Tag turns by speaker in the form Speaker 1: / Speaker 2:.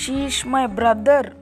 Speaker 1: she is my brother.